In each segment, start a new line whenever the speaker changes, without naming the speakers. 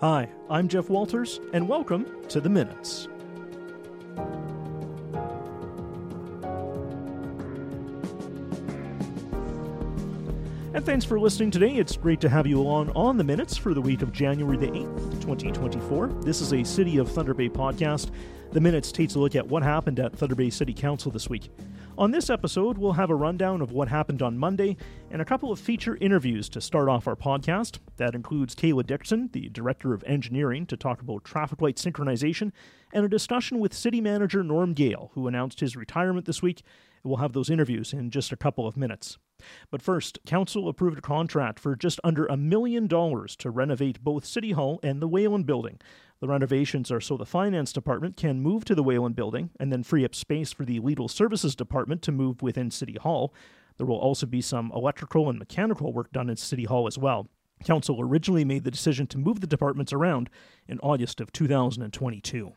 Hi, I'm Jeff Walters, and welcome to the Minutes. And thanks for listening today. It's great to have you along on the minutes for the week of January the 8th, 2024. This is a City of Thunder Bay podcast. The Minutes takes a look at what happened at Thunder Bay City Council this week. On this episode, we'll have a rundown of what happened on Monday and a couple of feature interviews to start off our podcast. That includes Kayla Dixon, the Director of Engineering, to talk about traffic light synchronization, and a discussion with City Manager Norm Gale, who announced his retirement this week. We'll have those interviews in just a couple of minutes. But first, Council approved a contract for just under a million dollars to renovate both City Hall and the Whalen Building. The renovations are so the Finance Department can move to the Whalen Building and then free up space for the Legal Services Department to move within City Hall. There will also be some electrical and mechanical work done in City Hall as well. Council originally made the decision to move the departments around in August of 2022.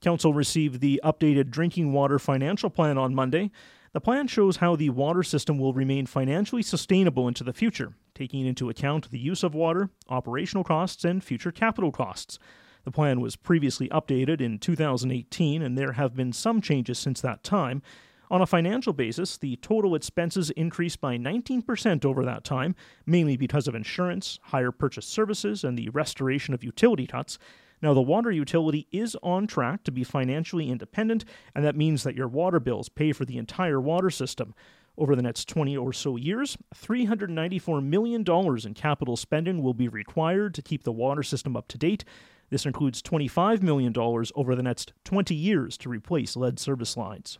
Council received the updated drinking water financial plan on Monday. The plan shows how the water system will remain financially sustainable into the future, taking into account the use of water, operational costs, and future capital costs. The plan was previously updated in 2018, and there have been some changes since that time. On a financial basis, the total expenses increased by 19% over that time, mainly because of insurance, higher purchase services, and the restoration of utility huts. Now, the water utility is on track to be financially independent, and that means that your water bills pay for the entire water system. Over the next 20 or so years, $394 million in capital spending will be required to keep the water system up to date, this includes $25 million over the next 20 years to replace lead service lines.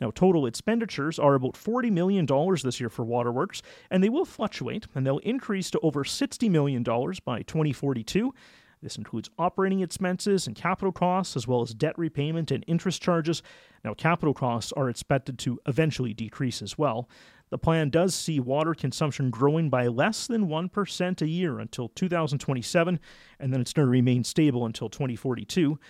Now, total expenditures are about $40 million this year for waterworks, and they will fluctuate, and they'll increase to over $60 million by 2042. This includes operating expenses and capital costs, as well as debt repayment and interest charges. Now, capital costs are expected to eventually decrease as well. The plan does see water consumption growing by less than 1% a year until 2027, and then it's going to remain stable until 2042.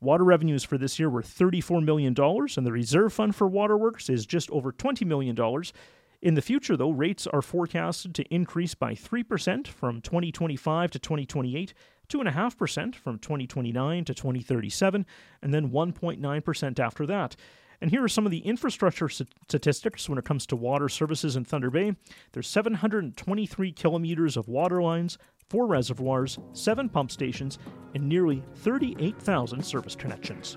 Water revenues for this year were $34 million, and the reserve fund for waterworks is just over $20 million. In the future, though, rates are forecasted to increase by 3% from 2025 to 2028, 2.5% from 2029 to 2037, and then 1.9% after that. And here are some of the infrastructure statistics when it comes to water services in Thunder Bay. There's 723 kilometers of water lines, four reservoirs, seven pump stations, and nearly 38,000 service connections.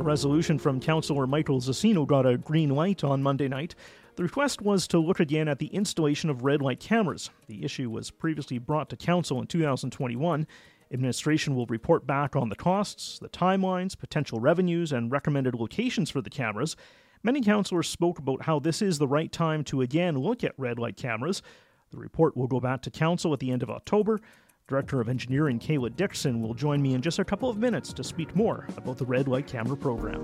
A resolution from Councillor Michael Zussino got a green light on Monday night. The request was to look again at the installation of red light cameras. The issue was previously brought to Council in 2021 Administration will report back on the costs, the timelines, potential revenues, and recommended locations for the cameras. Many councillors spoke about how this is the right time to again look at red light cameras. The report will go back to council at the end of October. Director of Engineering Kayla Dixon will join me in just a couple of minutes to speak more about the red light camera program.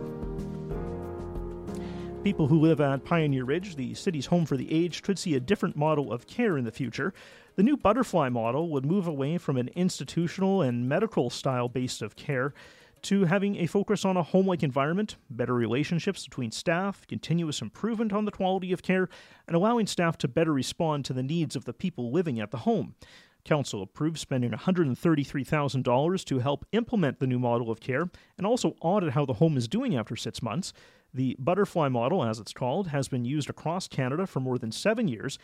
People who live at Pioneer Ridge, the city's home for the aged, could see a different model of care in the future. The new butterfly model would move away from an institutional and medical style base of care to having a focus on a home like environment, better relationships between staff, continuous improvement on the quality of care, and allowing staff to better respond to the needs of the people living at the home. Council approved spending $133,000 to help implement the new model of care and also audit how the home is doing after six months. The butterfly model, as it's called, has been used across Canada for more than seven years.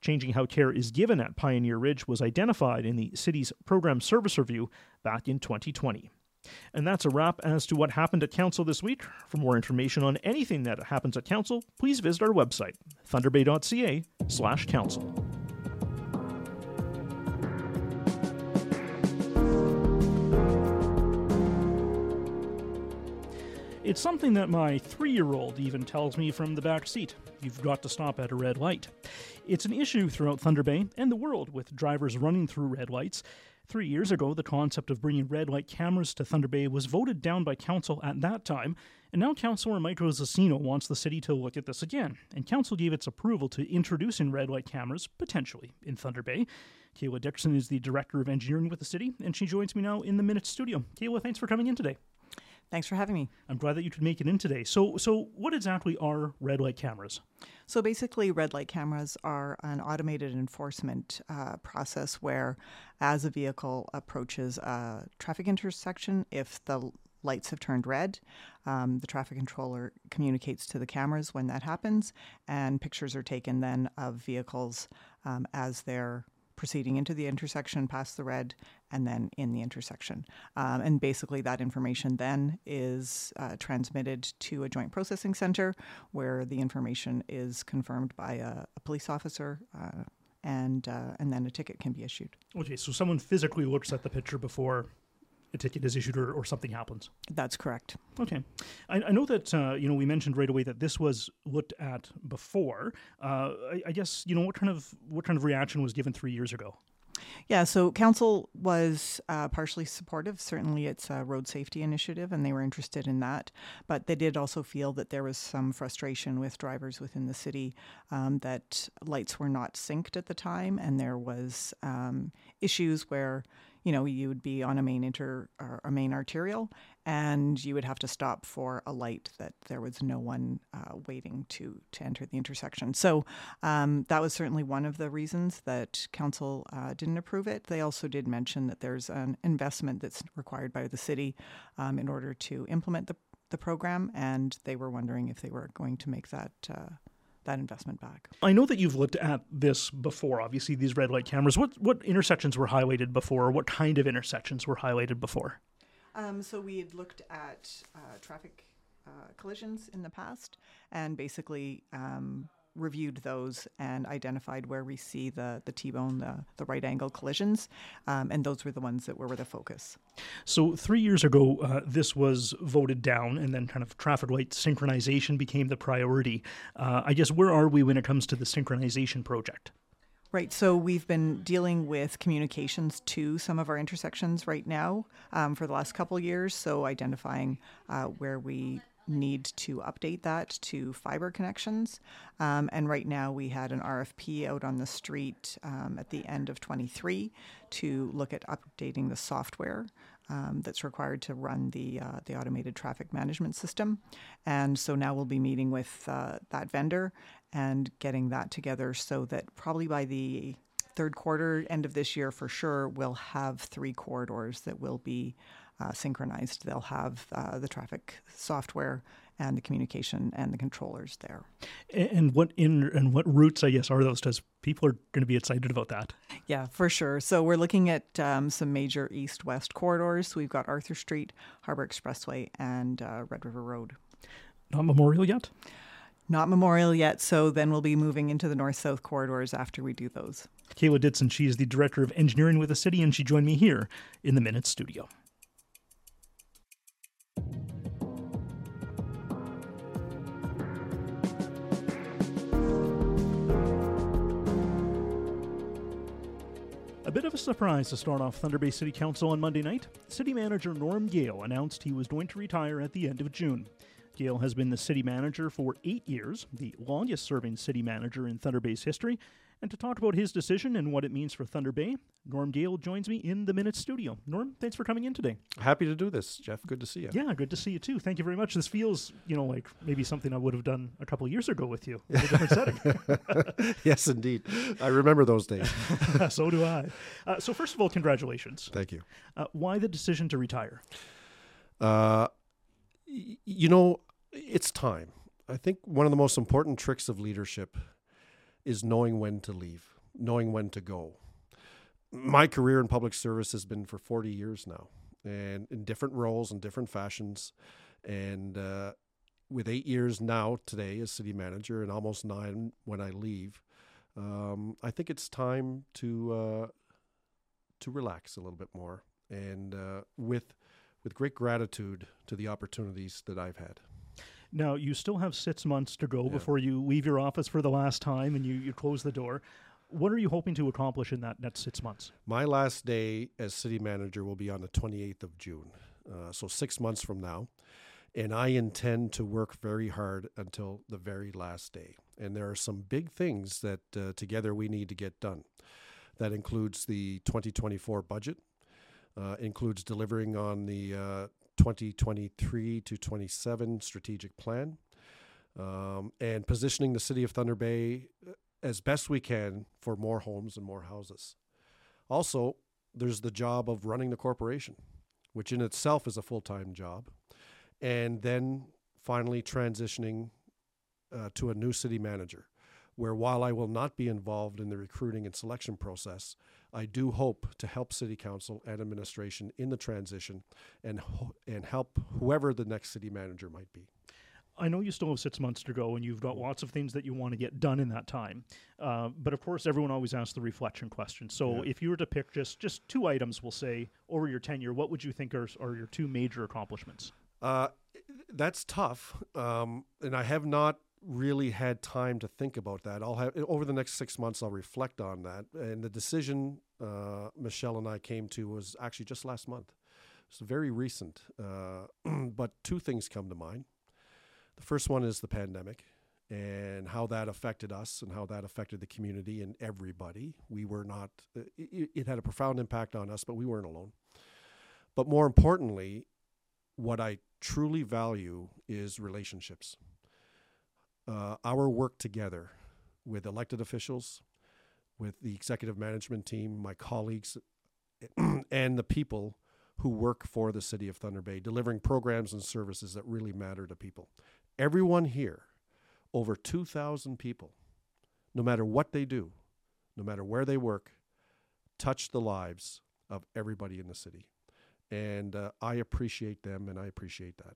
Changing how care is given at Pioneer Ridge was identified in the city's program service review back in 2020. And that's a wrap as to what happened at Council this week. For more information on anything that happens at Council, please visit our website, thunderbay.ca slash council. It's something that my three year old even tells me from the back seat. You've got to stop at a red light. It's an issue throughout Thunder Bay and the world with drivers running through red lights. Three years ago, the concept of bringing red light cameras to Thunder Bay was voted down by Council at that time, and now Councillor Michael Zussino wants the city to look at this again, and Council gave its approval to introducing red light cameras, potentially, in Thunder Bay. Kayla Dixon is the Director of Engineering with the city, and she joins me now in the Minute studio. Kayla, thanks for coming in today.
Thanks for having me.
I'm glad that you could make it in today. So, so what exactly are red light cameras?
So basically, red light cameras are an automated enforcement uh, process where, as a vehicle approaches a traffic intersection, if the lights have turned red, um, the traffic controller communicates to the cameras when that happens, and pictures are taken then of vehicles um, as they're proceeding into the intersection past the red and then in the intersection. Um, and basically, that information then is uh, transmitted to a joint processing center where the information is confirmed by a, a police officer. Uh, and uh, and then a ticket can be issued.
Okay, so someone physically looks at the picture before a ticket is issued or, or something happens.
That's correct.
Okay, I, I know that uh, you know we mentioned right away that this was looked at before. Uh, I, I, guess you know what kind of what kind of reaction was given three years ago.
Yeah, so council was uh, partially supportive. Certainly, it's a road safety initiative, and they were interested in that. But they did also feel that there was some frustration with drivers within the city um, that lights were not synced at the time, and there was um, issues where you know, you would be on a main inter or a main arterial, and you would have to stop for a light that there was no one uh, waiting to to enter the intersection. So um, that was certainly one of the reasons that council uh, didn't approve it. They also did mention that there's an investment that's required by the city um, in order to implement the the program, and they were wondering if they were going to make that. Uh, that investment back.
I know that you've looked at this before. Obviously, these red light cameras. What what intersections were highlighted before? What kind of intersections were highlighted before?
Um, so we had looked at uh, traffic uh, collisions in the past, and basically um, reviewed those and identified where we see the the T-bone, the, the right angle collisions, um, and those were the ones that were the focus.
So three years ago, uh, this was voted down, and then kind of traffic light synchronization became the priority. Uh, I guess where are we when it comes to the synchronization project?
Right. So we've been dealing with communications to some of our intersections right now um, for the last couple years. So identifying uh, where we need to update that to fiber connections. Um, and right now we had an RFP out on the street um, at the end of 23 to look at updating the software. Um, that's required to run the uh, the automated traffic management system, and so now we'll be meeting with uh, that vendor and getting that together so that probably by the third quarter, end of this year for sure, we'll have three corridors that will be uh, synchronized. They'll have uh, the traffic software and the communication and the controllers there.
And what in and what routes, I guess, are those? Because people are going to be excited about that.
Yeah, for sure. So we're looking at um, some major east-west corridors. So we've got Arthur Street, Harbor Expressway, and uh, Red River Road.
Not Memorial yet.
Not Memorial yet, so then we'll be moving into the north south corridors after we do those.
Kayla Dixon, she is the Director of Engineering with the city, and she joined me here in the Minute studio. A bit of a surprise to start off Thunder Bay City Council on Monday night. City Manager Norm Gale announced he was going to retire at the end of June. Gale has been the city manager for eight years, the longest serving city manager in Thunder Bay's history, and to talk about his decision and what it means for Thunder Bay, Norm Gale joins me in the Minute Studio. Norm, thanks for coming in today.
Happy to do this, Jeff. Good to see you.
Yeah, good to see you too. Thank you very much. This feels, you know, like maybe something I would have done a couple years ago with you in a different setting.
yes, indeed. I remember those days.
so do I. Uh, so, first of all, congratulations.
Thank you.
Uh, why the decision to retire?
Uh, y- you know, it's time. I think one of the most important tricks of leadership is knowing when to leave, knowing when to go. My career in public service has been for 40 years now, and in different roles and different fashions. And uh, with eight years now today as city manager, and almost nine when I leave, um, I think it's time to uh, to relax a little bit more, and uh, with with great gratitude to the opportunities that I've had.
Now, you still have six months to go yeah. before you leave your office for the last time and you, you close the door. What are you hoping to accomplish in that next six months?
My last day as city manager will be on the 28th of June, uh, so six months from now. And I intend to work very hard until the very last day. And there are some big things that uh, together we need to get done. That includes the 2024 budget, uh, includes delivering on the uh, 2023 to 27 strategic plan um, and positioning the city of Thunder Bay uh, as best we can for more homes and more houses. Also, there's the job of running the corporation, which in itself is a full time job, and then finally transitioning uh, to a new city manager. Where while I will not be involved in the recruiting and selection process, I do hope to help City Council and administration in the transition and, ho- and help whoever the next city manager might be.
I know you still have six months to go, and you've got lots of things that you want to get done in that time. Uh, but of course, everyone always asks the reflection question. So,
Yeah.
if you were to pick just just two items, we'll say over your tenure, what would you think are, are your two major accomplishments?
Uh, that's tough, um, and I have not really had time to think about that. I'll have over the next six months. I'll reflect on that, and the decision uh, Michelle and I came to was actually just last month. It's very recent, uh, but two things come to mind. The first one is the pandemic and how that affected us and how that affected the community and everybody. We were not, uh, it, it had a profound impact on us, but we weren't alone. But more importantly, what I truly value is relationships. Uh, our work together with elected officials, with the executive management team, my colleagues, and the people who work for the city of Thunder Bay, delivering programs and services that really matter to people. Everyone here, over 2,000 people, no matter what they do, no matter where they work, touch the lives of everybody in the city. And uh, I appreciate them and I appreciate that.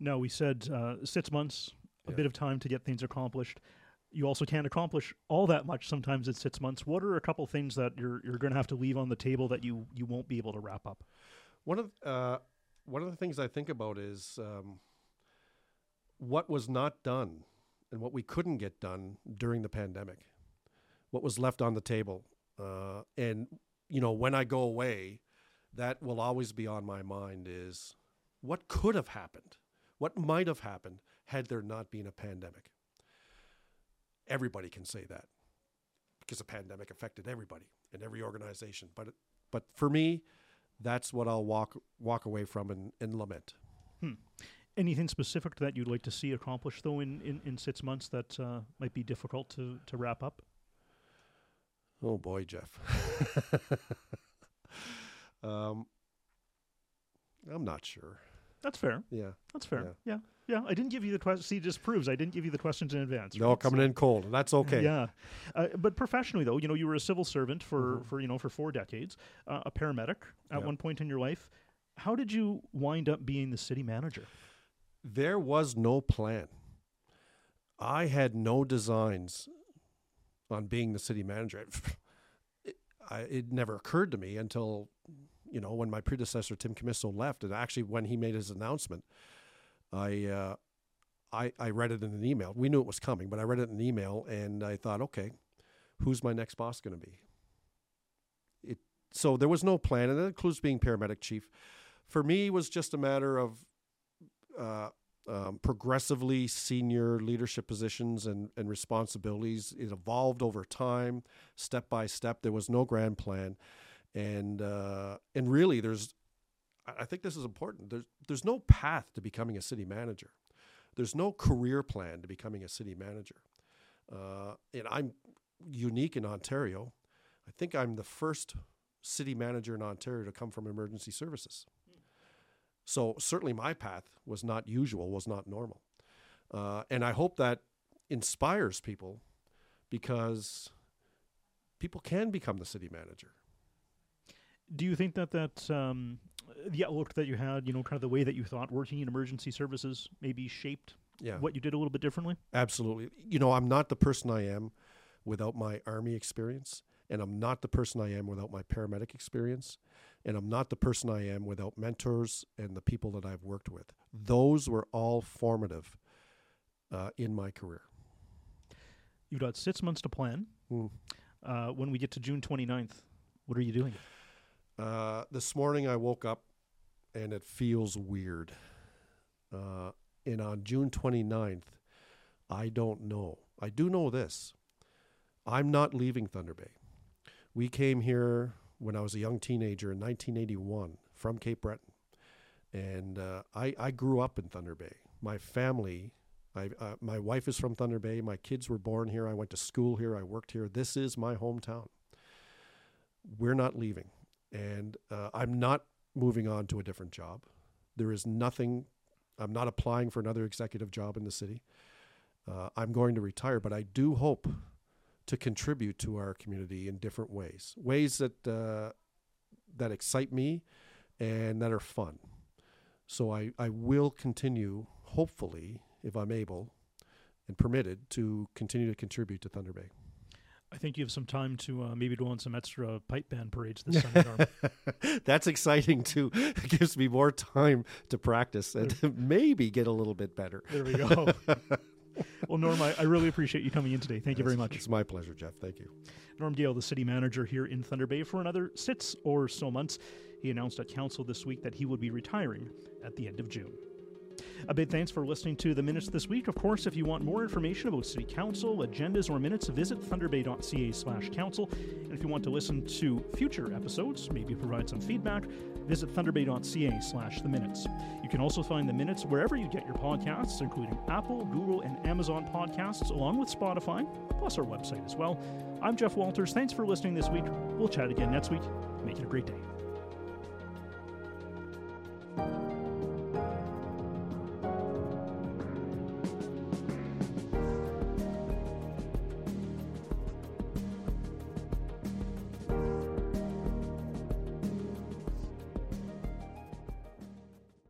No, we said uh, six months, a
Yeah.
bit of time to get things accomplished. You also can't accomplish all that much sometimes in six months. What are a couple things that you're you're going to have to leave on the table that you you won't be able to wrap up?
One of uh, one of the things I think about is um, what was not done and what we couldn't get done during the pandemic. What was left on the table, uh, and you know, when I go away, that will always be on my mind. Is what could have happened, what might have happened had there not been a pandemic. Everybody can say that because a pandemic affected everybody and every organization. But but for me, that's what I'll walk walk away from and, and lament.
Anything specific that you'd like to see accomplished though in, in, in six months that uh, might be difficult to, to wrap up?
Oh boy, Jeff. um, I'm not sure.
That's fair.
Yeah,
That's fair. Yeah. Yeah. I didn't give you the question. See, it just proves I didn't give you the questions in advance.
no
right?
coming in cold, and that's okay.
Yeah, uh, but professionally though, you know, you were a civil servant for
Mhm.
for you know for four decades, uh, a paramedic at
Yeah.
one point in your life. How did you wind up being the city manager?
There was no plan. I had no designs on being the city manager. It, I, it never occurred to me until, you know, when my predecessor Tim Commisso left, and actually when he made his announcement, I, uh, I, I read it in an email. We knew it was coming, but I read it in an email, and I thought, okay, who's my next boss going to be? It so there was no plan, and that includes being paramedic chief. For me, it was just a matter of uh, um, progressively senior leadership positions and, and responsibilities. It evolved over time, step by step. There was no grand plan, and uh, and really, there's I think this is important. There's there's no path to becoming a city manager. There's no career plan to becoming a city manager. Uh, and I'm unique in Ontario. I think I'm the first city manager in Ontario to come from emergency services. So certainly my path was not usual, was not normal. Uh, and I hope that inspires people because people can become the city manager.
Do you think that that um, the outlook that you had, you know, kind of the way that you thought working in emergency services, maybe shaped
Yeah,
what you did a little bit differently?
absolutely. You know, I'm not the person I am without my army experience, and I'm not the person I am without my paramedic experience, and I'm not the person I am without mentors and the people that I've worked with. Those were all formative uh, in my career.
You've got six months to plan.
Mm.
Uh, when we get to June 29th, what are you doing?
Uh, this morning I woke up and it feels weird. Uh, and on June 29th, I don't know. I do know this I'm not leaving Thunder Bay. We came here when I was a young teenager in 1981 from Cape Breton. And uh, I, I grew up in Thunder Bay. My family, I, uh, my wife is from Thunder Bay. My kids were born here. I went to school here. I worked here. This is my hometown. We're not leaving. And uh, I'm not moving on to a different job. There is nothing, I'm not applying for another executive job in the city. Uh, I'm going to retire, but I do hope to contribute to our community in different ways, ways that uh, that excite me and that are fun. So I, I will continue, hopefully, if I'm able and permitted, to continue to contribute to Thunder Bay.
I think you have some time to uh, maybe go on some extra pipe band parades this Sunday. Norm.
That's exciting too. It gives me more time to practice and maybe get a little bit better.
There we go. well, Norm, I, I, really appreciate you coming in today. Thank you very much.
It's my pleasure, Jeff. Thank you.
Norm Gale, the city manager here in Thunder Bay for another six or so months. He announced at council this week that he would be retiring at the end of June. A big thanks for listening to the minutes this week. Of course, if you want more information about City Council, agendas, or minutes, visit thunderbay.ca slash council. And if you want to listen to future episodes, maybe provide some feedback, visit thunderbay.ca slash the minutes. You can also find the minutes wherever you get your podcasts, including Apple, Google, and Amazon podcasts, along with Spotify, plus our website as well. I'm Jeff Walters. Thanks for listening this week. We'll chat again next week. Make it a great day.